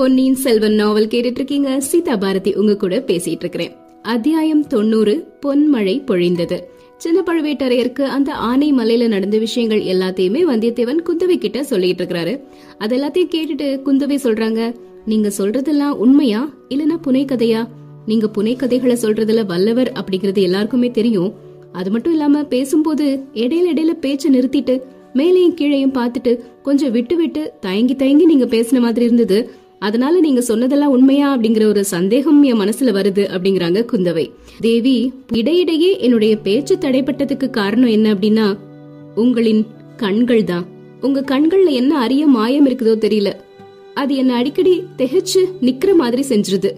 பொன்னியின் செல்வன் நாவல் கேட்டுட்டு இருக்கீங்க சீதா பாரதி உங்க கூட பேசிட்டு இருக்கிறேன் அத்தியாயம் தொண்ணூறு பொன்மழை பொழிந்தது. சின்ன பழுவேட்டரையருக்கு அந்த ஆனை மலையில நடந்த விஷயங்கள் எல்லாத்தையுமே வந்தியத்தேவன் குந்தவை கிட்ட சொல்லிட்டு இருக்கிறாரு அது எல்லாத்தையும் கேட்டுட்டு குந்தவை சொல்றாங்க நீங்க சொல்றதெல்லாம் உண்மையா? இல்லனா புனை கதையா நீங்க புனை கதைகளை சொல்றதுல வல்லவர் அப்படிங்கறது எல்லாருக்குமே தெரியும். அது மட்டும் இல்லாம பேசும்போது இடையில இடையில பேச்ச நிறுத்திட்டு மேலையும் கீழையும் பார்த்துட்டு கொஞ்சம் விட்டு விட்டு தயங்கி தயங்கி நீங்க பேசின மாதிரி இருந்தது. அதனால நீங்க சொன்னதெல்லாம் உண்மையா அப்படிங்கிற ஒரு சந்தேகம் என் மனசுல வருது அப்படிங்கிறாங்க குந்தவை. தேவி இடையிடையே என்னுடைய பேச்சு தடைப்பட்டதுக்கு காரணம் என்ன அப்படின்னா உங்களின் கண்கள் தான். உங்க கண்கள்ல என்ன அரிய மாயம் இருக்குதோ தெரியல. அது என்ன அடிக்கடி திகைச்சு நிக்கிற மாதிரி செஞ்சிருது.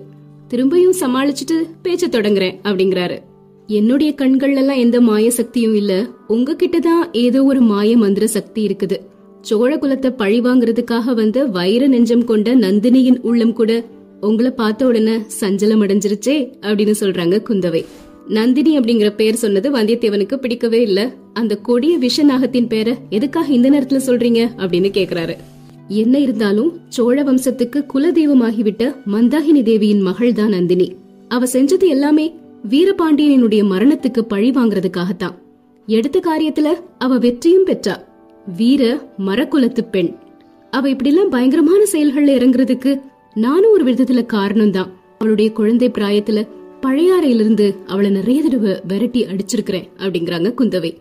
திரும்பியும் சமாளிச்சுட்டு பேச்ச தொடங்குறேன் அப்படிங்கிறாரு. என்னுடைய கண்கள்ல எல்லாம் எந்த மாய சக்தியும் இல்ல. உங்ககிட்ட தான் ஏதோ ஒரு மாய மந்திர சக்தி இருக்குது. சோழ குலத்தை பழி வாங்குறதுக்காக வந்த வைர நெஞ்சம் கொண்ட நந்தினியின் உள்ளம் கூட உங்களை பார்த்த உடனே சஞ்சலம் அடைஞ்சிருச்சே அப்படின்னு சொல்றாங்க குந்தவை. நந்தினி அப்படிங்கிற பேர் சொன்னது வந்தியத்தேவனுக்கு பிடிக்கவே இல்ல. அந்த கொடிய விஷ நாகத்தின் பேரை எதுக்காக இந்த நேரத்துல சொல்றீங்க அப்படின்னு கேக்குறாரு. என்ன இருந்தாலும் சோழ வம்சத்துக்கு குலதெய்வமாகிவிட்ட மந்தாகினி தேவியின் மகள் தான் நந்தினி. அவ செஞ்சது எல்லாமே வீரபாண்டியனுடைய மரணத்துக்கு பழி வாங்குறதுக்காகத்தான் எடுத்த காரியத்துல அவ வெற்றியும் பெற்றா. வீர மரக்குலத்து பெண். அவ இப்படிலாம் பயங்கரமான செயல்கள்ல இறங்குறதுக்கு நானும் ஒரு விதத்துல காரணம் தான் அவளுடைய குழந்தை பிராயத்துல பழையாறையிலிருந்து அவளை நிறைய தடவை விரட்டி அடிச்சிருக்கிறேன் அப்படிங்கிறாங்க குந்தவை.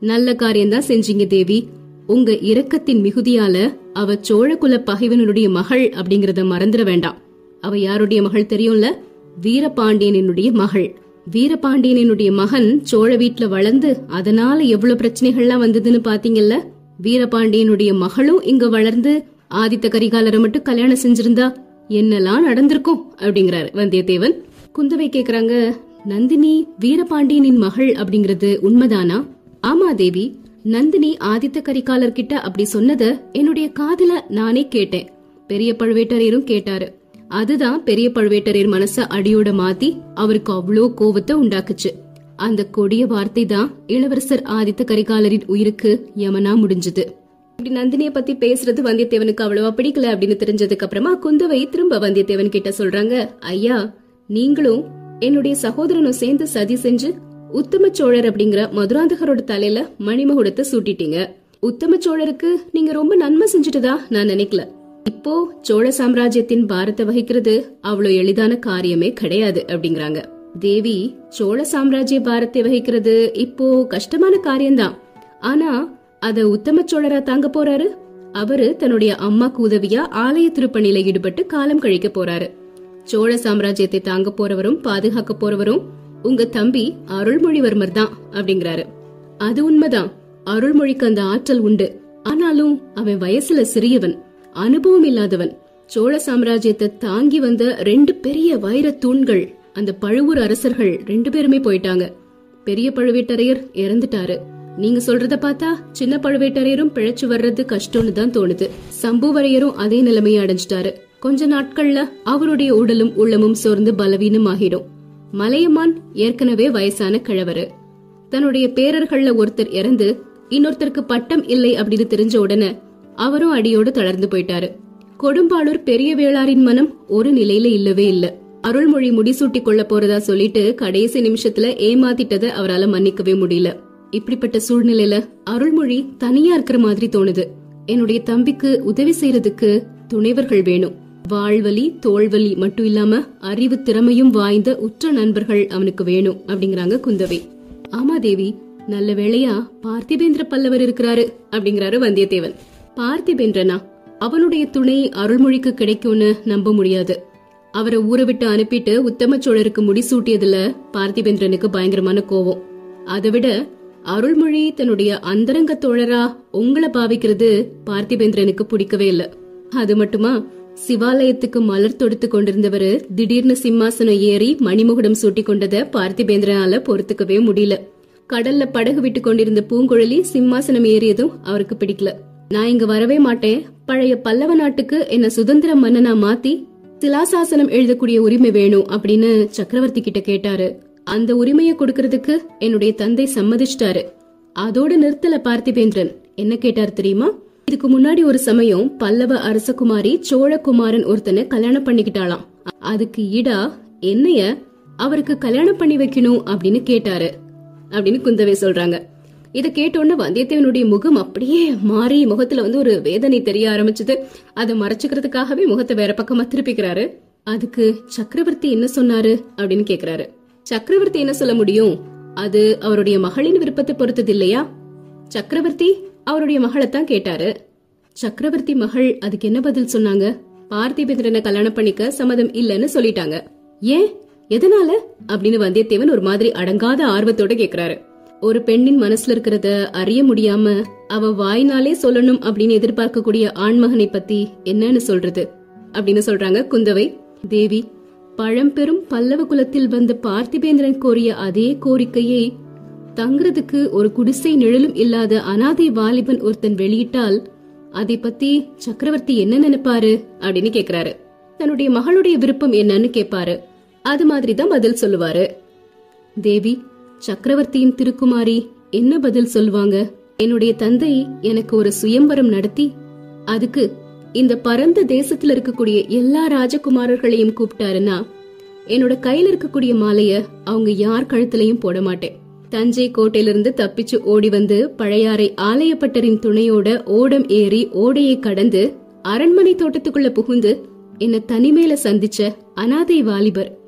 நல்ல காரியம்தான் செஞ்சீங்க தேவி. உங்க இரக்கத்தின் மிகுதியால அவ சோழகுல பகைவனுடைய மகள் அப்படிங்கறத மறந்துட வேண்டாம். அவ யாருடைய மகள் தெரியும்ல? வீரபாண்டியனுடைய மகள். வீரபாண்டியனுடைய மகன் சோழ வீட்ல வளர்ந்து அதனால எவ்வளவு பிரச்சனைகள்லாம் வந்ததுன்னு பாத்தீங்கல்ல? வீரபாண்டியனுடைய மகளும் இங்க வளர்ந்து ஆதித்த கரிகாலரை மட்டும் கல்யாணம் செஞ்சிருந்தா என்னெல்லாம் நடந்திருக்கும்? அப்படிங்கிறாரு வந்தியத்தேவன். குந்தவை கேக்குறாங்க நந்தினி வீரபாண்டியனின் மகள் அப்படிங்கறது உண்மைதானா? ஆமா தேவி. நந்தினி ஆதித்த கரிகாலர் கிட்ட அப்படி சொன்னத என்னுடைய காதுல நானே கேட்டேன். பெரிய பழுவேட்டரையரும் கேட்டாரு. அதுதான் பெரிய பழுவேட்டரையர் மனச அடியோட மாத்தி அவருக்கு அவ்வளோ கோவத்தை உண்டாக்குச்சு. அந்த கொடிய வார்த்தை தான் இளவரசர் ஆதித்த கரிகாலரின் உயிருக்கு யமனா முடிஞ்சது. இப்படி நந்தினிய பத்தி பேசுறது வந்தியத்தேவனுக்கு அவ்வளவா பிடிக்கல அப்படின்னு தெரிஞ்சதுக்கு அப்புறமா குந்தவை திரும்ப வந்தியத்தேவன் கிட்ட சொல்றாங்க ஐயா நீங்களும் என்னுடைய சகோதரனும் சேர்ந்து சதி செஞ்சு உத்தம சோழர் அப்படிங்கிற மதுராந்தகரோட தலையில மணிமகுடத்தை சூட்டிட்டீங்க. உத்தம சோழருக்கு நீங்க ரொம்ப நன்மை செஞ்சுட்டுதான் நான் நினைக்கல. இப்போ சோழ சாம்ராஜ்யத்தின் பாரத்தை வகிக்கிறது அவ்வளோ எளிதான காரியமே கிடையாது அப்படிங்கிறாங்க. தேவி சோழ சாம்ராஜ்ய பாரத்தை வகிக்கிறது இப்போ கஷ்டமான காரியம்தான். ஆனா அத உத்தம சோழரா தாங்க போறாரு? அவரு தன்னுடைய அம்மாக்கு உதவியா ஆலய திருப்பணியில ஈடுபட்டு காலம் கழிக்க போறாரு. சோழ சாம்ராஜ்யத்தை தாங்க போறவரும் பாதுகாக்க போறவரும் உங்க தம்பி அருள்மொழிவர்மர் தான் அப்படிங்கிறாரு. அது உண்மைதான். அருள்மொழிக்கு அந்த ஆற்றல் உண்டு. ஆனாலும் அவன் வயசுல சிறியவன். அனுபவம் இல்லாதவன் சோழ சாம்ராஜ்யத்தை தாங்கி வந்த ரெண்டு பெரிய வைர தூண்கள் அந்த பழுவூர் அரசர்கள் ரெண்டு பேருமே போயிட்டாங்க. பெரிய பழுவேட்டரையர் இறந்துட்டாரு. நீங்க சொல்றத பார்த்தா சின்ன பழுவேட்டரையரும் பிழைச்சு வர்றது கஷ்டம்னு தான் தோணுது. சம்புவரையரும் அதே நிலைமையை அடைஞ்சிட்டாரு. கொஞ்ச நாட்கள்ல அவருடைய உடலும் உள்ளமும் சோர்ந்து பலவீனம் ஆகிடும். மலையமான் ஏற்கனவே வயசான கிழவரு. தன்னுடைய பேரர்கள்ல ஒருத்தர் இறந்து இன்னொருத்தருக்கு பட்டம் இல்லை அப்படின்னு தெரிஞ்ச உடனே அவரும் அடியோடு தளர்ந்து போயிட்டாரு. கொடும்பாளூர் பெரிய வேளாரின் மனம் ஒரு நிலையில இல்லவே இல்ல. அருள்மொழி முடிசூட்டி கொள்ள போறதா சொல்லிட்டு கடைசி நிமிஷத்துல ஏமாத்திட்டத அவரால மன்னிக்கவே முடியல. இப்படிப்பட்ட சூழ்நிலையில அருள்மொழி தனியா இருக்கிற மாதிரி தோணுது. என்னுடைய தம்பிக்கு உதவி செய்யறதுக்கு துணைவர்கள் வேணும். வாழ்வலி தோல்வலி மட்டும் இல்லாம அறிவு திறமையும் வாய்ந்த உற்ற நண்பர்கள் அவனுக்கு வேணும் அப்படிங்கிறாங்க குந்தவை. ஆமா தேவி நல்ல வேளையா பார்த்திபேந்திர பல்லவர் இருக்கிறாரு அப்படிங்கிறாரு வந்தியத்தேவன். பார்த்திபேந்திரனா அவனுடைய துணை அருள்மொழிக்கு கிடைக்கும்னு நம்ப முடியாது. அவரை ஊரை விட்டு அனுப்பிட்டு உத்தம சோழருக்கு முடிசூட்டியதுல பார்த்திபேந்திரனுக்கு பயங்கரமான கோவம். அதை விட அருள்மொழி தன்னுடைய அந்தரங்க தோழரா உங்களை பாவிக்கிறது பார்த்திபேந்திரனுக்கு பிடிக்கவே இல்ல. அது மட்டுமா சிவாலயத்துக்கு மலர் தொடுத்து கொண்டிருந்தவரு திடீர்னு சிம்மாசனம் ஏறி மணிமுகுடம் சூட்டி கொண்டத பார்த்திபேந்திரனால பொறுத்துக்கவே முடியல. கடல்ல படகு விட்டு கொண்டிருந்த பூங்குழலி சிம்மாசனம் ஏறியதும் அவருக்கு பிடிக்கல. நான் இங்க வரவே மாட்டேன். பழைய பல்லவ நாட்டுக்கு என்ன சுதந்திர மன்னனா மாத்தி சிலாசாசனம் எழுதக்கூடிய உரிமை வேணும் அப்படின்னு சக்கரவர்த்தி கிட்ட கேட்டாரு. அந்த உரிமையை கொடுக்கறதுக்கு என்னுடைய தந்தை சம்மதிச்சிட்டாரு. அதோட நிறுத்தல பார்த்திபேந்திரன். என்ன கேட்டார் தெரியுமா? இதுக்கு முன்னாடி ஒரு சமயம் பல்லவ அரசகுமாரி சோழகுமாரன் ஒருத்தனை கல்யாணம் பண்ணிக்கிட்டாளாம். அதுக்கு ஈடா என்னைய அவருக்கு கல்யாணம் பண்ணி வைக்கணும் அப்படின்னு கேட்டாரு. அப்படின்னு குந்தவை சொல்றாங்க. இத கேட்டோன்னு வந்தியத்தேவனுடைய முகம் அப்படியே மாறி முகத்துல வந்து ஒரு வேதனை தெரிய ஆரம்பிச்சது. அதை மறைச்சுக்கிறதுக்காகவே முகத்தை வேற பக்கமா திருப்பிக்கிறாரு. அதுக்கு சக்கரவர்த்தி என்ன சொன்னாரு அப்படின்னு கேக்குறாரு. சக்கரவர்த்தி என்ன சொல்ல முடியும்? அது அவருடைய மகளின் விருப்பத்தை பொறுத்தது இல்லையா? சக்கரவர்த்தி அவருடைய மகளைத்தான் கேட்டாரு. சக்கரவர்த்தி மகள் அதுக்கு என்ன பதில் சொன்னாங்க? பார்த்திபேந்திரனை கல்யாணம் பண்ணிக்க சம்மதம் இல்லைன்னு சொல்லிட்டாங்க. ஏன்? எதனால? அப்படின்னு வந்தியத்தேவன் ஒரு மாதிரி அடங்காத ஆர்வத்தோட கேக்குறாரு. ஒரு பெண்ணின் மனசுல இருக்கிறத அறிய முடியாம அவ வாய்னாலே சொல்லணும் அப்படின்னு எதிர்பார்க்கக்கூடிய ஆண்மகனை பத்தி என்னன்னு சொல்றது அப்படின்னு சொல்றாங்க குந்தவை. தேவி பழம்பெரும் பல்லவ குலத்தில் வந்த பார்த்திபேந்திரன் கோரிய அதே கோரிக்கையை தங்குறதுக்கு ஒரு குடிசை நிழலும் இல்லாத அனாதை வாலிபன் ஒருத்தன் வெளியிட்டால் அதை பத்தி சக்கரவர்த்தி என்ன நினைப்பாரு அப்படின்னு கேக்குறாரு. தன்னுடைய மகளுடைய விருப்பம் என்னன்னு கேட்பாரு அது மாதிரி தான் பதில் சொல்லுவாரு. தேவி சக்கரவர்த்தியின் திருக்குமாரி என்ன பதில் சொல்லுவாங்க என்னுடைய தந்தை எனக்கு ஒரு சுயம்பரம் நடத்தி அதுக்கு இந்த பரந்த தேசத்துல இருக்கக்கூடிய எல்லா ராஜகுமாரர்களையும் கூப்பிட்டாருன்னா என்னோட கையில இருக்கக்கூடிய மாலைய அவங்க யார் கழுத்துலயும் போட மாட்டேன். தஞ்சை கோட்டையிலிருந்து தப்பிச்சு ஓடி வந்து பழையாறை ஆலயப்பட்டரின் துணையோட ஓடம் ஏறி ஓடையை கடந்து அரண்மனை தோட்டத்துக்குள்ள புகுந்து என்ன தனிமேல சந்திச்ச அனாதை வாலிபர்.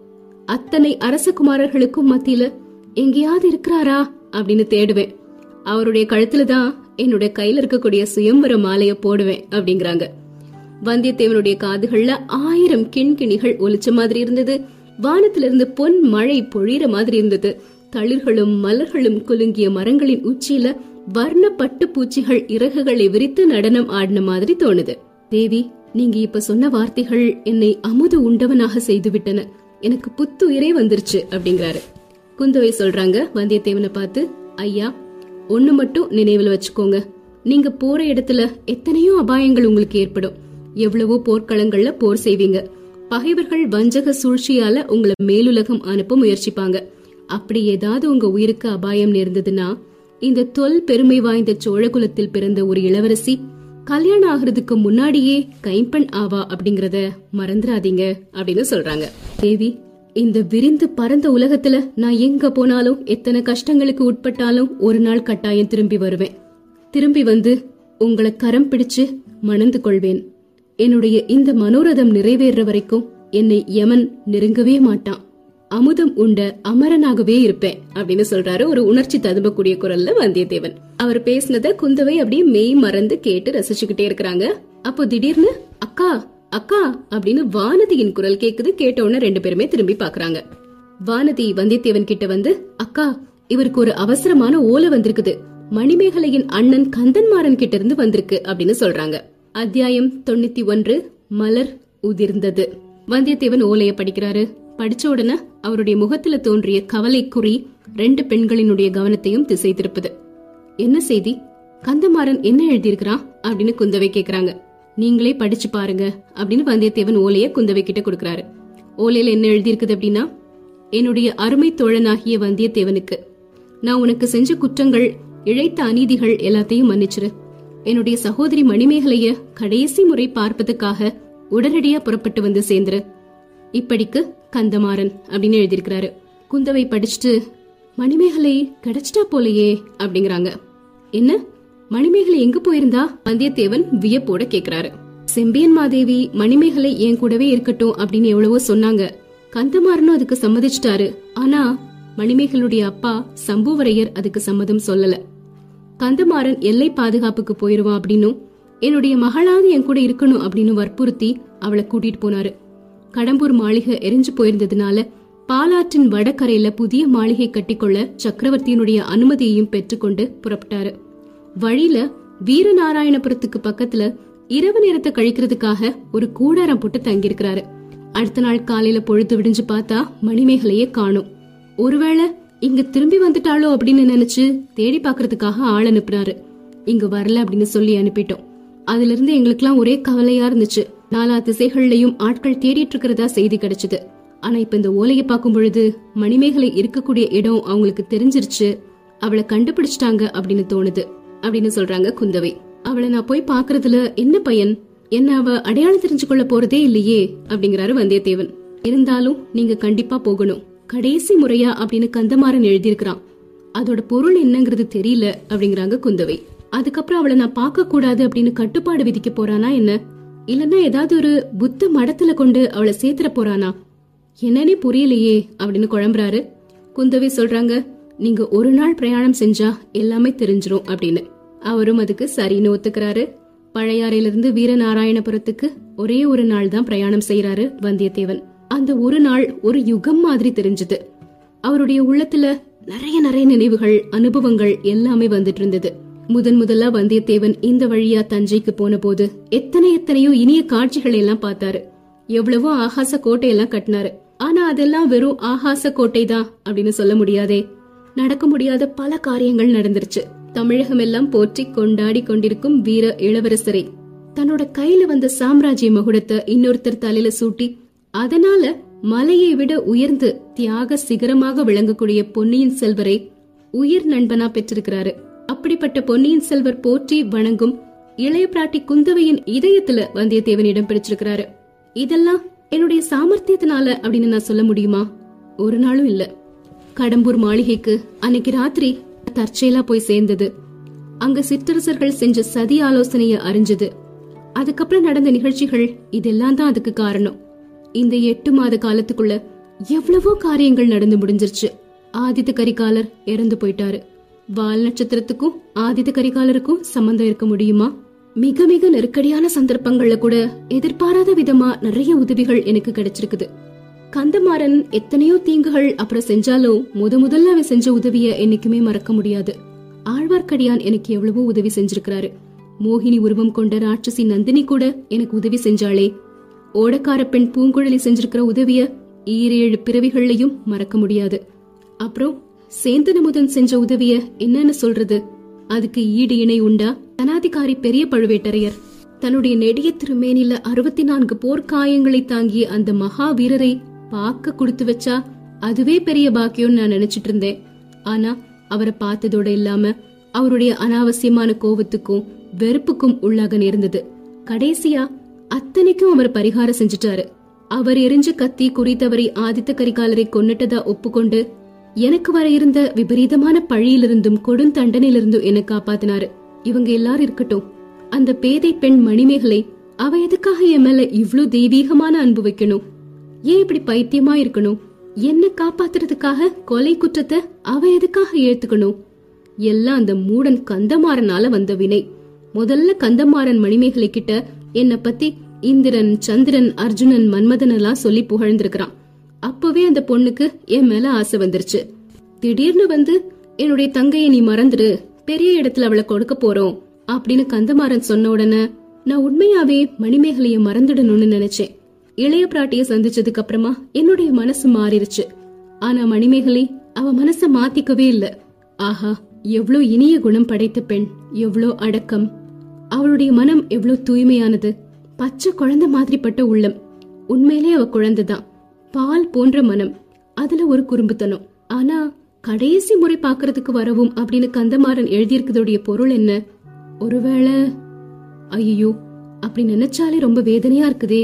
அத்தனை அரசகுமாரர்களுக்கும் மத்தியில எங்கேயாவது இருக்கிறாரா? அப்படின்னு தேடுவேன். அவருடைய கழுத்துல தான் என்னுடைய கையில இருக்கக்கூடிய சுயம்பர மாலைய போடுவேன் அப்படிங்கிறாங்க. வந்தியத்தேவனுடைய காதுகள்ல ஆயிரம் கிண்கிணிகள் ஒலிச்ச மாதிரி இருந்தது. வானத்திலிருந்து பொன் மழை பொழியிற மாதிரி இருந்தது. தளிர்களும் மலர்களும் குலுங்கிய மரங்களின் உச்சியில வர்ண பட்டு பூச்சிகள் இறகுகளை விரித்து நடனம் ஆடின மாதிரி தோணுது. தேவி நீங்க இப்ப சொன்ன வார்த்தைகள் என்னை அமுது உண்டவனாக செய்து விட்டன எனக்கு புத்துயிரே வந்துருச்சு அப்படிங்கிறாரு. குந்தவை சொல்றாங்க வந்தியத்தேவனை பார்த்து ஐயா ஒண்ணு மட்டும் நினைவுல வச்சுக்கோங்க. நீங்க போற இடத்துல எத்தனையோ அபாயங்கள் உங்களுக்கு ஏற்படும். எவ்வளவோ போர்க்களங்கள்ல போர் செய்வீங்க. பகைவர்கள் வஞ்சக சூழ்ச்சியால உங்களை மேலுலகம் அனுப்ப முயற்சிப்பாங்க. அப்படி ஏதாவது உங்க உயிருக்கு அபாயம் நேர்ந்ததுன்னா இந்த தொல் பெருமை வாய்ந்த சோழகுலத்தில் பிறந்த ஒரு இளவரசி கல்யாணம் ஆகுறதுக்கு முன்னாடியே கைம்பெண் ஆவா அப்படிங்கறத மறந்துடாதீங்க அப்படின்னு சொல்றாங்க. தேவி இந்த விரிந்து பரந்த உலகத்துல நான் எங்க போனாலும் எத்தனை கஷ்டங்களுக்கு உட்பட்டாலும் ஒரு நாள் கட்டாயம் திரும்பி வருவேன். திரும்பி வந்து உங்களை கரம் பிடிச்சு மணந்து கொள்வேன். என்னுடைய இந்த மனோரதம் நிறைவேற வரைக்கும் என்னை யமன் நெருங்கவே மாட்டான். அமுதம் உண்ட அமரனாகவே இருப்பேன் அப்படின்னு சொல்றாரு ஒரு உணர்ச்சி ததும்பக்கூடிய குரல்ல வந்தியத்தேவன். அவர் பேசினத குந்தவை அப்படியே மெய் மறந்து கேட்டு ரசிச்சுக்கிட்டே இருக்கிறாங்க. அப்போ திடீர்னு அக்கா அக்கா அப்படின்னு வானதியின் குரல் கேக்குது கேட்ட உடனே ரெண்டு பேருமே திரும்பி பாக்குறாங்க. வானதி வந்தியத்தேவன் கிட்ட வந்து அக்கா இவருக்கு ஒரு அவசரமான ஓலை வந்திருக்குது. மணிமேகலையின் அண்ணன் கந்தன்மாறன் கிட்ட இருந்து வந்திருக்கு அப்படின்னு சொல்றாங்க. அத்தியாயம் தொண்ணூத்தி ஒன்று மலர் உதிர்ந்தது. வந்தியத்தேவன் ஓலைய படிக்கிறாரு. படிச்ச உடனே அவருடைய முகத்துல தோன்றிய கவலை குறி ரெண்டு பெண்களினுடைய கவனத்தையும் திசை திருப்புது. என்ன செய்தி? கந்தமாறன் என்ன எழுதியிருக்கிறான்? அப்படின்னு குந்தவை கேக்குறாங்க. நீங்களே படிச்சு பாருங்க அப்படின்னு வந்தியத்தேவன் ஓலைய குந்தவை கிட்ட கொடுக்கறாரு. ஓலையில என்ன எழுதியிருக்குது அப்படின்னா என்னுடைய அருமை தோழனாகிய வந்தியத்தேவனுக்கு நான் உனக்கு செஞ்ச குற்றங்கள் இழைத்த அநீதிகள் எல்லாத்தையும் மன்னிச்சிரு. என்னுடைய சகோதரி மணிமேகலைய கடைசி முறை பார்ப்பதுக்காக உடனடியா புறப்பட்டு வந்து சேர்ந்துரு. இப்படிக்கு கந்தமாறன் அப்படின்னு எழுதியிருக்கிறாரு. குந்தவை படிச்சுட்டு மணிமேகலை கிடைச்சிட்டா போலையே அப்படிங்கிறாங்க. என்ன? மணிமேகலை எங்க போயிருந்தா? வந்தியத்தேவன் வியப்போட கேக்குறாரு. செம்பியன் மாதேவி மணிமேகலை என் கூடவே இருக்கட்டும் அப்படின்னு எவ்வளவோ சொன்னாங்க. கந்தமாறனும் அதுக்கு சம்மதிச்சிட்டாரு. ஆனா மணிமேகலுடைய அப்பா சம்புவரையர் அதுக்கு சம்மதம் சொல்லல. கந்தமாறன் எல்லை பாதுகாப்புக்கு போயிருவான் அப்படின்னும் என்னுடைய மகளாவது என் கூட இருக்கணும் அப்படின்னு வற்புறுத்தி அவளை கூட்டிட்டு போனாரு. கடம்பூர் மாளிகை எரிஞ்சு போயிருந்ததுனால பாலாற்றின் வடகரையில புதிய மாளிகை கட்டிக்கொள்ள சக்கரவர்த்தியினுடைய அனுமதியையும் பெற்றுக்கொண்டு புறப்பட்டாரு. வழியில வீரநாராயணபுரத்துக்கு பக்கத்துல இரவு நேரத்தை கழிக்கிறதுக்காக ஒரு கூடாரம் போட்டு தங்கியிருக்கிறாரு. அடுத்த நாள் காலையில பொழுது விடிஞ்சு பார்த்தா மணிமேகலையே காணும். ஒருவேளை இங்க திரும்பி வந்துட்டாளோ அப்படின்னு நினைச்சு தேடி பாக்குறதுக்காக ஆள் அனுப்புனாரு இங்க வரல அப்படின்னு சொல்லி அனுப்பிட்டோம். அதுல இருந்து எங்களுக்குலாம் ஒரே கவலையா இருந்துச்சு. நாலா திசைகள்லயும் ஆட்கள் தேடிட்டு இருக்கிறதா செய்தி கிடைச்சது. ஆனா இப்ப இந்த ஓலையை பார்க்கும் பொழுது மணிமேகலை இருக்கக்கூடிய இடம் அவங்களுக்கு தெரிஞ்சிருச்சு. அவளை கண்டுபிடிச்சிட்டாங்க அப்படின்னு தோணுது. அப்படின்னு சொல்றாங்க குந்தவை. அவளை நான் போய் பாக்குறதுல என்ன பயன்? என்ன அவ அடையாளம் தெரிஞ்சு கொள்ள போறதே இல்லையே அப்படிங்கிறாரு வந்தியத்தேவன். இருந்தாலும் நீங்க கண்டிப்பா போகணும். கடைசி முறையா அப்படின்னு கந்தமாறன் எழுதியிருக்கிறான். அதோட பொருள் என்னங்கிறது தெரியல அப்படிங்கிறாங்க குந்தவை. அதுக்கப்புறம் அவளை நான் பார்க்க கூடாது அப்படின்னு கட்டுப்பாடு விதிக்க போறானா என்ன? இல்லன்னா ஏதாவது ஒரு புத்த மடத்துல கொண்டு அவளை சேர்த்துற போறானா? என்னன்னே புரியலையே அப்படின்னு குழம்புறாரு. குந்தவை சொல்றாங்க நீங்க ஒரு நாள் பிரயாணம் செஞ்சா எல்லாமே தெரிஞ்சிரும் அப்படின்னு. அவரும் அதுக்கு சரின்னு ஒத்துக்கிறாரு. பழையாறையிலிருந்து வீரநாராயணபுரத்துக்கு ஒரே ஒரு நாள் தான் பிரயாணம் செய்யறாரு வந்தியத்தேவன். அந்த ஒரு நாள் ஒரு யுகம் மாதிரி தெரிஞ்சது. அவருடைய உள்ளத்துல நிறைய நிறைய நினைவுகள் அனுபவங்கள் எல்லாமே வந்துட்டு இருந்தது. முதன் முதலா வந்தியத்தேவன் இந்த வழியா தஞ்சைக்கு போன போது எத்தனை எத்தனையோ இனிய காட்சிகளை எல்லாம் பார்த்தாரு. எவ்வளவோ ஆகாச கோட்டையெல்லாம் கட்டினாரு. ஆனா அதெல்லாம் வெறும் ஆகாச கோட்டை தான் அப்படின்னு சொல்ல முடியாதே. நடக்க முடியாத பல காரியங்கள் நடந்துருச்சு. தமிழகமெல்லாம் போற்றி கொண்டாடி கொண்டிருக்கும் வீர இளவரசரை. தன்னோட கையில வந்த சாம்ராஜ்ய மகுடத்தை இன்னொருத்தர் தலையில சூட்டி அதனால மலையை விட உயர்ந்து தியாக சிகரமாக விளங்கக்கூடிய பொன்னியின் செல்வரை உயிர் நண்பனா பெற்றிருக்கிறாரு. அப்படிப்பட்ட பொன்னியின் செல்வர் போற்றி வணங்கும் இளைய பிராட்டி குந்தவையின் இதயத்துல வந்தியத்தேவன் இடம் பிடிச்சிருக்கிறாரு. இதெல்லாம் என்னுடைய சாமர்த்தியத்தினால அப்படின்னு நான் சொல்ல முடியுமா? ஒரு நாளும் இல்ல. கடம்பூர் மாளிகைக்கு அன்னைக்கு ராத்திரி தற்செயலா போய் சேர்ந்தது. அங்க சிற்றரசர்கள் செஞ்ச சதி ஆலோசனைய அறிஞ்சது. அதுக்கப்புறம் நடந்த நிகழ்ச்சிகள் இதெல்லாம் தான் அதுக்கு காரணம். இந்த எட்டு மாத காலத்துக்குள்ள எவ்வளவோ காரியங்கள் நடந்து முடிஞ்சிருச்சு. ஆதித்த கரிகாலர் இறந்து போயிட்டாரு. வால் நட்சத்திரத்துக்கும் ஆதித்த கரிகாலருக்கும் சம்பந்தம் இருக்க முடியுமா? மிக மிக நெருக்கடியான சந்தர்ப்பங்கள்ல கூட எதிர்பாராத விதமா நிறைய உதவிகள் எனக்கு கிடைச்சிருக்குது. கந்தமாறன் எத்தனையோ தீங்குகள் அப்புறம் செஞ்சாலும் முத முதல்ல அவன் செஞ்ச உதவிய என்னைக்குமே மறக்க முடியாது. ஆழ்வார்க்கடியான் எனக்கு எவ்வளவோ உதவி செஞ்சிருக்கிறாரு. மோகினி உருவம் கொண்ட ராட்சசி நந்தினி கூட எனக்கு உதவி செஞ்சாளே. ஓடக்கார பெண் பூங்குழலி செஞ்சிருக்கிற உதவிய ஈரேழு பிறவிகள்லயும் மறக்க முடியாது. அப்புறம் சேந்தனமுதன் செஞ்ச உதவிய என்னன்னு சொல்றது? அதுக்கு ஈடு இணை உண்டா? தனாதிகாரி பெரிய பழுவேட்டரையர். தன்னுடைய நெடிய திருமேனில அறுபத்தி நான்கு போர்க்காயங்களை தாங்கிய அந்த மகா வீரரை பார்க்க கொடுத்து வச்சா அதுவே பெரிய பாக்கியம்னு நான் நினைச்சிட்டு இருந்தேன். ஆனா அவரை பார்த்ததோட இல்லாம அவருடைய அனாவசியமான கோவத்துக்கும் வெறுப்புக்கும் உள்ளாக நேர்ந்தது. கடைசியா அத்தனைக்கும் அவர் பரிகாரம் செஞ்சுட்டாரு. அவர் எரிஞ்ச கத்தி குறித்தவரை ஆதித்த கரிகாலரை கொன்னுட்டதா ஒப்புக்கொண்டு எனக்கு வர இருந்த விபரீதமான பழியிலிருந்தும் கொடுந்தண்டனிலிருந்தும் என்ன காப்பாத்தினாரு. இவங்க எல்லாரும் இருக்கட்டும். அந்த பேதை பெண் மணிமேகலை அவ எதுக்காக என் மேல இவ்ளோ தெய்வீகமான அன்பு வைக்கணும்? ஏன் இப்படி பைத்தியமா இருக்கணும்? என்ன காப்பாத்துறதுக்காக கொலை குற்றத்தை அவ எதுக்காக ஏத்துக்கணும்? எல்லாம் அந்த மூடன் கந்தமாறனால வந்த வினை. முதல்ல கந்தமாறன் மணிமேகலை கிட்ட என்ன பத்தி இந்திரன் சந்திரன் அர்ஜுனன் மன்மதன் எல்லாம் சொல்லி புகழ்ந்திருக்கிறான். அப்பவே அந்த பொண்ணுக்கு என் மேல ஆசை வந்துருச்சு. திடீர்னு வந்து என்னுடைய தங்கையை நீ மறந்துடு பெரிய இடத்துல அவளை கொடுக்க போறோம். அப்படின்னு கந்தமாறன் சொன்ன உடனே நான் உண்மையாவே மணிமேகலைய மறந்துடணும்னு நினைச்சேன். இளைய பிராட்டிய சந்திச்சதுக்கு அப்புறமா என்னுடைய மனசு மாறிடுச்சு ஆனா மணிமேகலை அவ மனச மாத்திக்கவே இல்ல. ஆஹா எவ்ளோ இனிய குணம் படைத்த பெண் எவ்ளோ அடக்கம். அவளுடைய மனம் எவ்ளோ தூய்மையானது. பச்சை குழந்தை மாதிரிப்பட்ட உள்ளம். உண்மையிலே அவ குழந்தைதான். பால் போன்ற மனம். அதுல ஒரு குறும்புத்தனம். ஆனா கடைசி முறை பாக்குறதுக்கு வரவும் அப்படின்னு கந்தமாறன் எழுதியிருக்கதோடைய பொருள் என்ன? ஒருவேளை ஐயோ அப்படி நினைச்சாலே ரொம்ப வேதனையா இருக்குதே.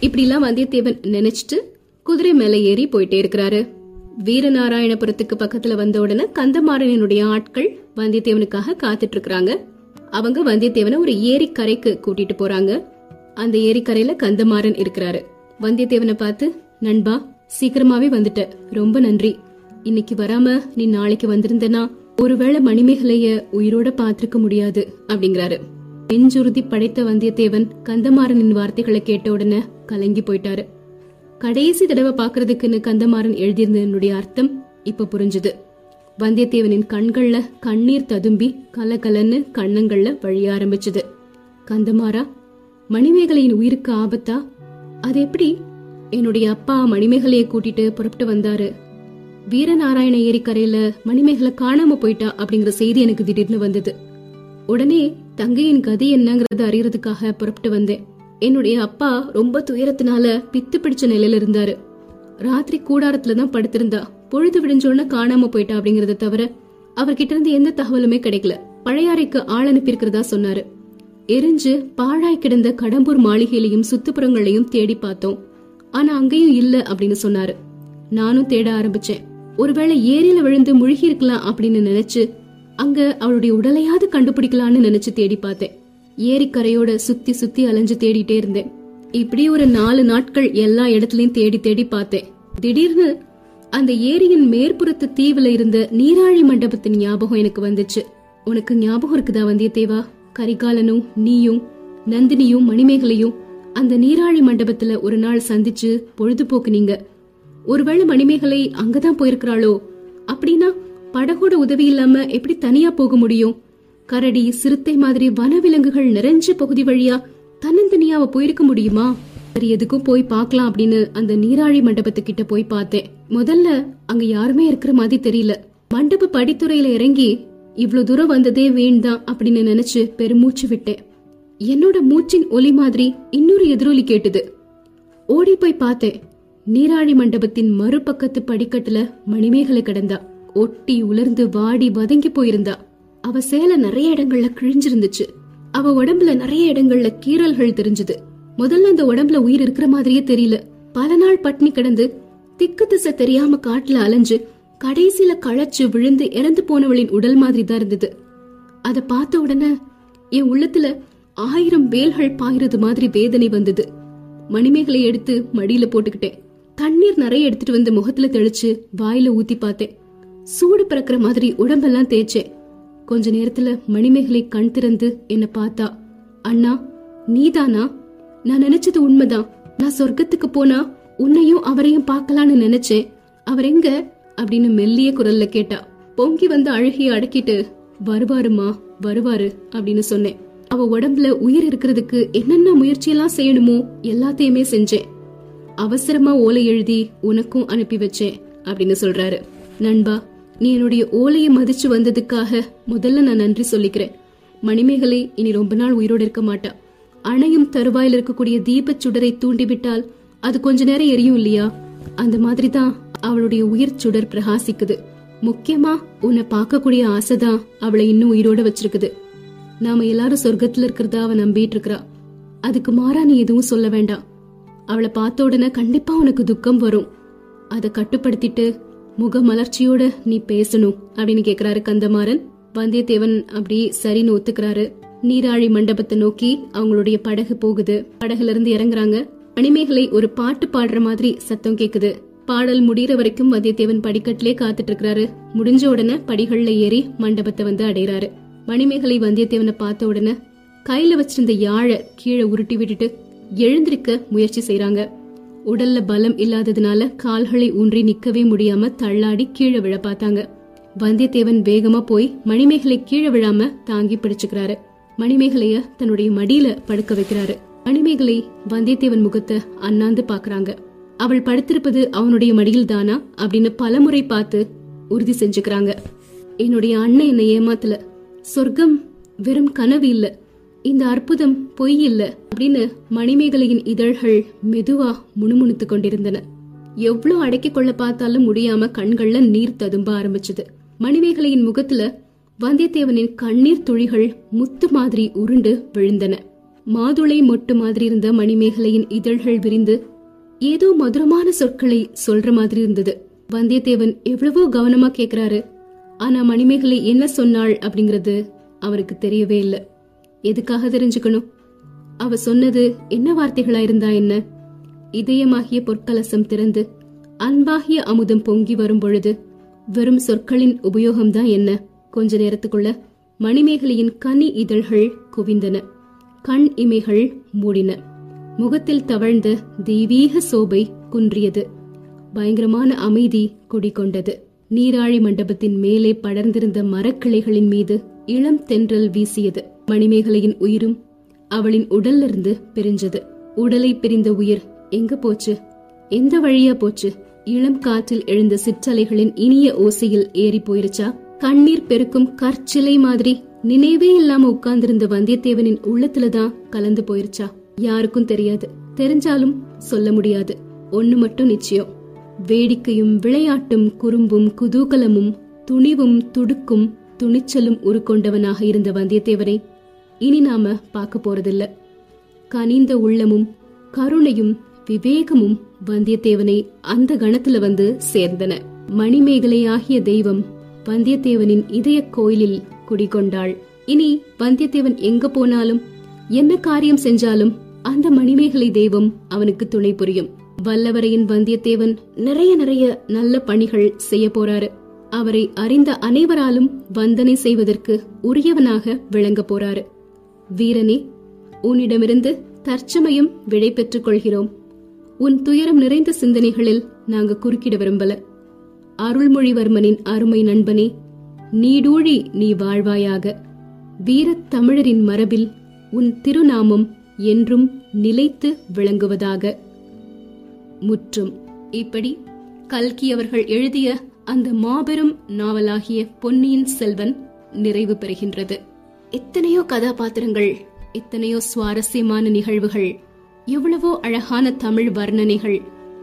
இப்படி எல்லாம் வந்தியத்தேவன் நினைச்சிட்டு குதிரை மேல ஏறி போயிட்டே இருக்கிறாரு. வீரநாராயணபுரத்துக்கு பக்கத்துல வந்த உடனே கந்தமாறனினுடைய ஆட்கள் வந்தியத்தேவனுக்காக காத்துட்டு இருக்காங்க அவங்க வந்தியத்தேவனை ஒரு ஏரிக்கரைக்கு கூட்டிட்டு போறாங்க. அந்த ஏரிக்கரையில கந்தமாறன் இருக்கிறாரு. வந்தியத்தேவனை பார்த்து நண்பா சீக்கிரமாவே வந்துட்ட. ரொம்ப நன்றி. இன்னைக்கு வராம நீ நாளைக்கு வந்திருந்தனா ஒருவேளை மணிமேகலைய உயிரோட பாத்திருக்க முடியாது அப்படிங்கிறாரு. நெஞ்சுறுதி படைத்த வந்தியத்தேவன் கந்தமாறனின் வார்த்தைகளை கேட்ட உடனே கலங்கி போயிட்டாரு. கடைசி தடவை பாக்குறதுக்குன்னு கந்தமாறன் எழுதியிருந்ததனுடைய அர்த்தம் இப்ப புரிஞ்சுது. வந்தியத்தேவனின் கண்கள்ல கண்ணீர் ததும்பி கலகலன்னு கண்ணங்கள்ல வழிய ஆரம்பிச்சது. கந்தமாறா மணிமேகலையின் உயிருக்கு ஆபத்தா? அது எப்படி? என்னுடைய அப்பா மணிமேகலையை கூட்டிட்டு புறப்பட்டு வந்தாரு. வீரநாராயண ஏரிக்கரையில மணிமேகலை காணாம போயிட்டா அப்படிங்கிற செய்தி எனக்கு திடீர்னு வந்தது. உடனே தங்கையின் கதை என்னங்கறத அறியறதுக்காக புறப்பட்டு வந்தேன். என்னுடைய அப்பா ரொம்ப துயரத்தினால பித்து பிடிச்ச நிலையில இருந்தாரு. ராத்திரி கூடாரத்துல தான் படுத்திருந்தா. பொழுது விடிஞ்சோன்னு காணாம போயிட்டா அப்படிங்கறத தவிர அவர்கிட்ட இருந்து எந்த தகவலுமே கிடைக்கல. பழையாறைக்கு ஆள் அனுப்பியிருக்கிறதா சொன்னாரு. எரிஞ்சு பாழாய் கிடந்த கடம்பூர் மாளிகையிலையும் சுத்துப்புறங்களையும் தேடி பார்த்தோம். ஆனா அங்கேயும் இல்ல அப்படின்னு சொன்னாரு. நானும் தேட ஆரம்பிச்சேன். ஒருவேளை ஏரியில விழுந்து முழுகி இருக்கலாம் அப்படின்னு நினைச்சு அங்க அவளுடைய உடலையாவது கண்டுபிடிக்கலாம்னு நினைச்சு தேடி பார்த்தேன். ஏரிக்கரையோட சுத்தி சுத்தி அலைஞ்சு தேடிட்டே இருந்தேன். இப்படி ஒரு நாலு நாட்கள் எல்லா இடத்துலயும் தேடி தேடி பார்த்தேன். திடீர்னு அந்த ஏரியின் மேற்புறத்து தீவுல இருந்த நீராழி மண்டபத்தின் ஞாபகம் எனக்கு வந்துச்சு. உனக்கு ஞாபகம் இருக்குதா வந்தியத்தேவா? கரிகாலனும் நீயும் நந்தினியும் மணிமேகலையும் அந்த நீராழி மண்டபத்துல ஒரு நாள் சந்திச்சு பொழுதுபோக்குனீங்க ஒருவேளை மணிமேகலை அங்கதான் போயிருக்கிறாளோ? அப்படின்னா படகோட உதவி இல்லாம எப்படி தனியா போக முடியும்? கரடி சிறுத்தை மாதிரி வனவிலங்குகள் நிறைஞ்ச பகுதி வழியா தன்னந்தனியா அவ போயிருக்க முடியுமா? சரி எதுக்கும் போய் பார்க்கலாம் அப்படின்னு அந்த நீராழி மண்டபத்துக்கிட்ட போய் பார்த்தேன். முதல்ல அங்க யாருமே இருக்கிற மாதிரி தெரியல. மண்டப படித்துறையில இறங்கி இவ்வளவு தூரம் வந்ததே வீண்தான் அப்படின்னு நினைச்சு பெருமூச்சு விட்டேன். என்னோட மூச்சின் ஒலி மாதிரி இன்னொரு எதிரொலி கேட்டுது. ஓடி போய் பார்த்தேன். நீராழி மண்டபத்தின் மறுபக்கத்து படிக்கட்டுல மணிமேகலை கிடந்தா. ஒட்டி உலர்ந்து வாடி வதங்கி போயிருந்தா. அவ சேலை நிறைய இடங்கள்ல கிழிஞ்சிருந்துச்சு. அவ உடம்புல நிறைய இடங்கள்ல கீறல்கள் தெரிஞ்சது. முதல்ல அந்த உடம்புல உயிர் இருக்கிற மாதிரியே தெரியல. பல நாள் பட்னி கிடந்து திக்கு திசை தெரியாம காட்டுல அலைஞ்சு கடைசியில களைச்சு விழுந்து இறந்து போனவளின் உடல் மாதிரி தான் இருந்தது. அத பார்த்த உடனே என் உள்ளத்துல ஆயிரம் வேல்கள் பாயிறது மாதிரி வேதனை வந்தது. மணிமேகலை எடுத்து மடியில போட்டுக்கிட்டேன். தண்ணீர் நிறைய எடுத்துட்டு வந்து முகத்துல தெளிச்சு வாயில ஊத்தி பார்த்தேன். சூடு பிறக்கிற மாதிரி உடம்பெல்லாம் தேய்ச்சேன். கொஞ்ச நேரத்துல மணிமேகலை கண் திறந்து என்ன பார்த்தா. அண்ணா நீதானா? நான் நினைச்சது உண்மைதான். நான் சொர்க்கத்துக்கு போனா உன்னையும் அவரையும் பார்க்கலான்னு நினைச்சேன். அவர் எங்க? அப்படின்னு மெல்லிய குரல்ல கேட்டா. பொங்கி வந்து அழுகிய அடக்கிட்டு வருவாருமா வருவாரு அப்படின்னு சொன்னேன். அவ உடம்புல உயிர் இருக்கிறதுக்கு என்னென்ன முயற்சியெல்லாம் செய்யணுமோ எல்லாத்தையுமே செஞ்சேன். அவசரமா ஓலை எழுதி உனக்கும் அனுப்பி வச்சேன் அப்படின்னு சொல்றாரு. நண்பா நீ என்னுடைய ஓலையை மதிச்சு வந்ததுக்காக முதல்ல நான் நன்றி சொல்லிக்கிறேன். மணிமேகலை இனி ரொம்ப நாள் உயிரோடு இருக்க மாட்டா. அணையும் தருவாயில் இருக்கக்கூடிய தீபச் சுடரை தூண்டிவிட்டால் அது கொஞ்ச நேரம் எரியும் இல்லையா? அந்த மாதிரி தான் அவளுடைய உயிர் சுடர் பிரகாசிக்குது. முக்கியமா உன்னை பார்க்கக்கூடிய ஆசைதான் அவளை இன்னும் உயிரோட வச்சிருக்குது. நாம எல்லாரும் சொர்க்கத்துல இருக்கிறதா அவ நம்பிட்டு இருக்கிறா. அதுக்கு மாறா நீ எதுவும் சொல்ல வேண்டாம். அவளை பார்த்த உடனே கண்டிப்பா உனக்கு துக்கம் வரும். அதை கட்டுப்படுத்திட்டு முகமலர்ச்சியோட நீ பேசணும் அப்படின்னு கேக்குறாரு கந்தமாறன். வந்தியத்தேவன் அப்படி சரின்னு ஒத்துக்கிறாரு. நீராழி மண்டபத்தை நோக்கி அவங்களுடைய படகு போகுது. படகுல இருந்து இறங்குறாங்க. மணிமேகலை ஒரு பாட்டு பாடுற மாதிரி சத்தம் கேக்குது. பாடல் முடிகிற வரைக்கும் வந்தியத்தேவன் படிக்கட்டிலே காத்துட்டு இருக்கிறாரு முடிஞ்ச உடனே படிகள்ல ஏறி மண்டபத்தை வந்து அடைகிறாரு மணிமேகலை வந்தியத்தேவனை பார்த்த உடனே கையில வச்சிருந்த யாழை கீழே உருட்டி விட்டுட்டு எழுந்திருக்க முயற்சி செய்யறாங்க உடல்ல பலம் இல்லாததுனால கால்களை ஊன்றி நிக்கவே முடியாம தள்ளாடி கீழே விழ பார்த்தாங்க. வந்தியத்தேவன் வேகமா போய் மணிமேகலை கீழே விழாம தாங்கி பிடிச்சுக்கிறாரு. மணிமேகலைய தன்னுடைய மடியில படுக்க வைக்கிறாரு. மணிமேகலை வந்தியத்தேவன் முகத்தை அண்ணாந்து பாக்குறாங்க. அவள் படுத்திருப்பது அவனுடைய மடியில் தானா அப்படின்னு பலமுறை பார்த்து உறுதி செஞ்சுக்கிறாங்க. என்னுடைய அண்ணன் என்னை ஏமாத்தல. சொர்க்கம் வெறும் கனவு இல்ல. இந்த அற்புதம் பொய் இல்லை. அப்படின்னு மணிமேகலையின் இதழ்கள் மெதுவா முணுமுணுத்து கொண்டிருந்தன. எவ்வளவு அடக்கிக் கொள்ள பார்த்தாலும் முடியாம கண்கள்ல நீர் ததும்ப ஆரம்பிச்சது. மணிமேகலையின் முகத்துல வந்தியத்தேவனின் கண்ணீர் துளிகள் முத்து மாதிரி உருண்டு விழுந்தன. மாதுளை மொட்டு மாதிரி இருந்த மணிமேகலையின் இதழ்கள் விரிந்து ஏதோ மதுரமான சொற்களை சொல்ற மாதிரி இருந்தது. வந்தியத்தேவன் எவ்வளவோ கவனமா கேக்குறாரு. ஆனா மணிமேகலை என்ன சொன்னாள் அப்படிங்கறது அவருக்கு தெரியவே இல்ல. எதுக்காக தெரிஞ்சுக்கணும்? அவ சொன்னது என்ன வார்த்தைகளா இருந்தா என்ன? இதயமாகிய பொற்கலசம் திறந்து அன்பாகிய அமுதம் பொங்கி வரும் பொழுது வெறும் சொற்களின் உபயோகம்தான் என்ன? கொஞ்ச நேரத்துக்குள்ள மணிமேகலையின் கனி இதழ்கள் குவிந்தன. கண் இமைகள் மூடின. முகத்தில் தவழ்ந்த தெய்வீக சோபை குன்றியது. பயங்கரமான அமைதி குடிகொண்டது நீராழி மண்டபத்தின் மேலே படர்ந்திருந்த மரக்கிளைகளின் மீது இளம் தென்றல் வீசியது. மணிமேகலையின் உயிரும் அவளின் உடல்ல இருந்து பிரிஞ்சது. உடலை பிரிந்த உயிர் எங்க போச்சு? எந்த வழியா போச்சு? இளம் காற்றில் எழுந்த சிற்றலைகளின் இனிய ஓசையில் ஏறி போயிருச்சா? கண்ணீர் பெருக்கும் கற்சிலை மாதிரி நினைவே இல்லாம உட்கார்ந்திருந்த வந்தியத்தேவனின் உள்ளத்துலதான் கலந்து போயிருச்சா? யாருக்கும் தெரியாது. தெரிஞ்சாலும் சொல்ல முடியாது. ஒண்ணு மட்டும் நிச்சயம். வேடிக்கையும் விளையாட்டும் குறும்பும் குதூகலமும் துணிவும் துடுக்கும் துணிச்சலும் உருக்கொண்டவனாக இருந்த வந்தியத்தேவனை இனி நாம பார்க்க போறதில்ல. கனிந்த உள்ளமும் கருணையும் விவேகமும் வந்தியத்தேவனை அந்த கணத்துல வந்து சேர்ந்தன. மணிமேகலை ஆகிய தெய்வம் வந்தியத்தேவனின் இதய கோயிலில் குடிகொண்டாள். இனி வந்தியத்தேவன் எங்க போனாலும் என்ன காரியம் செஞ்சாலும் அந்த மணிமேகலை தெய்வம் அவனுக்கு துணை புரியும். வல்லவரையின் வந்தியத்தேவன் நிறைய நிறைய நல்ல பணிகள் செய்ய போறாரு. அவரை அறிந்த அனைவராலும் வந்தனை செய்வதற்கு உரியவனாக விளங்க போறாரு. வீரனே உன்னிடமிருந்து தற்சமயம் விடை பெற்றுக் கொள்கிறோம். உன் துயரம் நிறைந்த சிந்தனைகளில் நாங்க குறுக்கிட விரும்பல. அருள்மொழிவர்மனின் அருமை நண்பனே நீடூழி நீ வாழ்வாயாக. வீரத் தமிழரின் மரபில் உன் திருநாமம் என்றும் நிலைத்து விளங்குவதாக. முற்றும். இப்படி கல்கி அவர்கள் எழுதிய அந்த மாபெரும் நாவலாகிய பொன்னியின் செல்வன் நிறைவு பெறுகின்றது. எத்தனையோ கதாபாத்திரங்கள் எத்தனையோ சுவாரஸ்யமான நிகழ்வுகள் எவ்வளவோ அழகான தமிழ் வர்ணனைகள்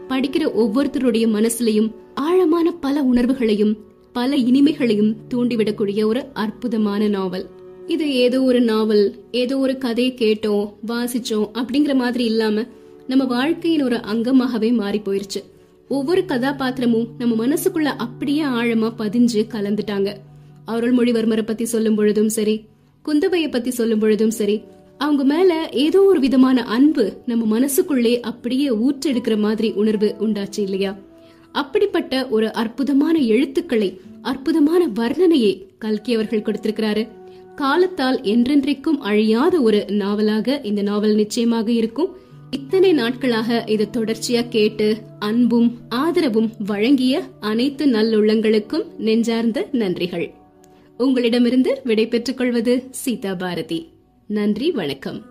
படிக்கிற ஒவ்வொருத்தருடைய மனசுலையும் ஆழமான பல உணர்வுகளையும் பல இனிமைகளையும் தூண்டிவிடக்கூடிய ஒரு அற்புதமான நாவல். இது ஏதோ ஒரு நாவல் ஏதோ ஒரு கதையை கேட்டோம் வாசிச்சோம் அப்படிங்கிற மாதிரி இல்லாம நம்ம வாழ்க்கையின் ஒரு அங்கமாகவே மாறி போயிருச்சு ஒவ்வொரு கதாபாத்திரமும் நம்ம மனசுக்குள்ள அப்படியே ஆழமா பதிஞ்சு கலந்துட்டாங்க. அருள்மொழிவர்மரை பத்தி சொல்லும் பொழுதும் சரி குந்தவைய பத்தி சொல்லும் பொழுதும் சரி அவங்க மேல ஏதோ ஒரு விதமான அன்பு நம்ம மனசுக்குள்ளே அப்படியே ஊற்றெடுக்கிற மாதிரி உணர்வு உண்டாச்சு இல்லையா? அப்படிப்பட்ட ஒரு அற்புதமான எழுத்துக்களை அற்புதமான வர்ணனையை கல்கி அவர்கள் கொடுத்திருக்கிறாரு. காலத்தால் என்றென்றைக்கும் அழியாத ஒரு நாவலாக இந்த நாவல் நிச்சயமாக இருக்கும். இத்தனை நாட்களாக இதை தொடர்ச்சியா கேட்டு அன்பும் ஆதரவும் வழங்கிய அனைத்து நல்லுள்ளங்களுக்கும் நெஞ்சார்ந்த நன்றிகள். உங்களிடமிருந்து விடை பெற்றுக் கொள்வது சீதா பாரதி. நன்றி வணக்கம்.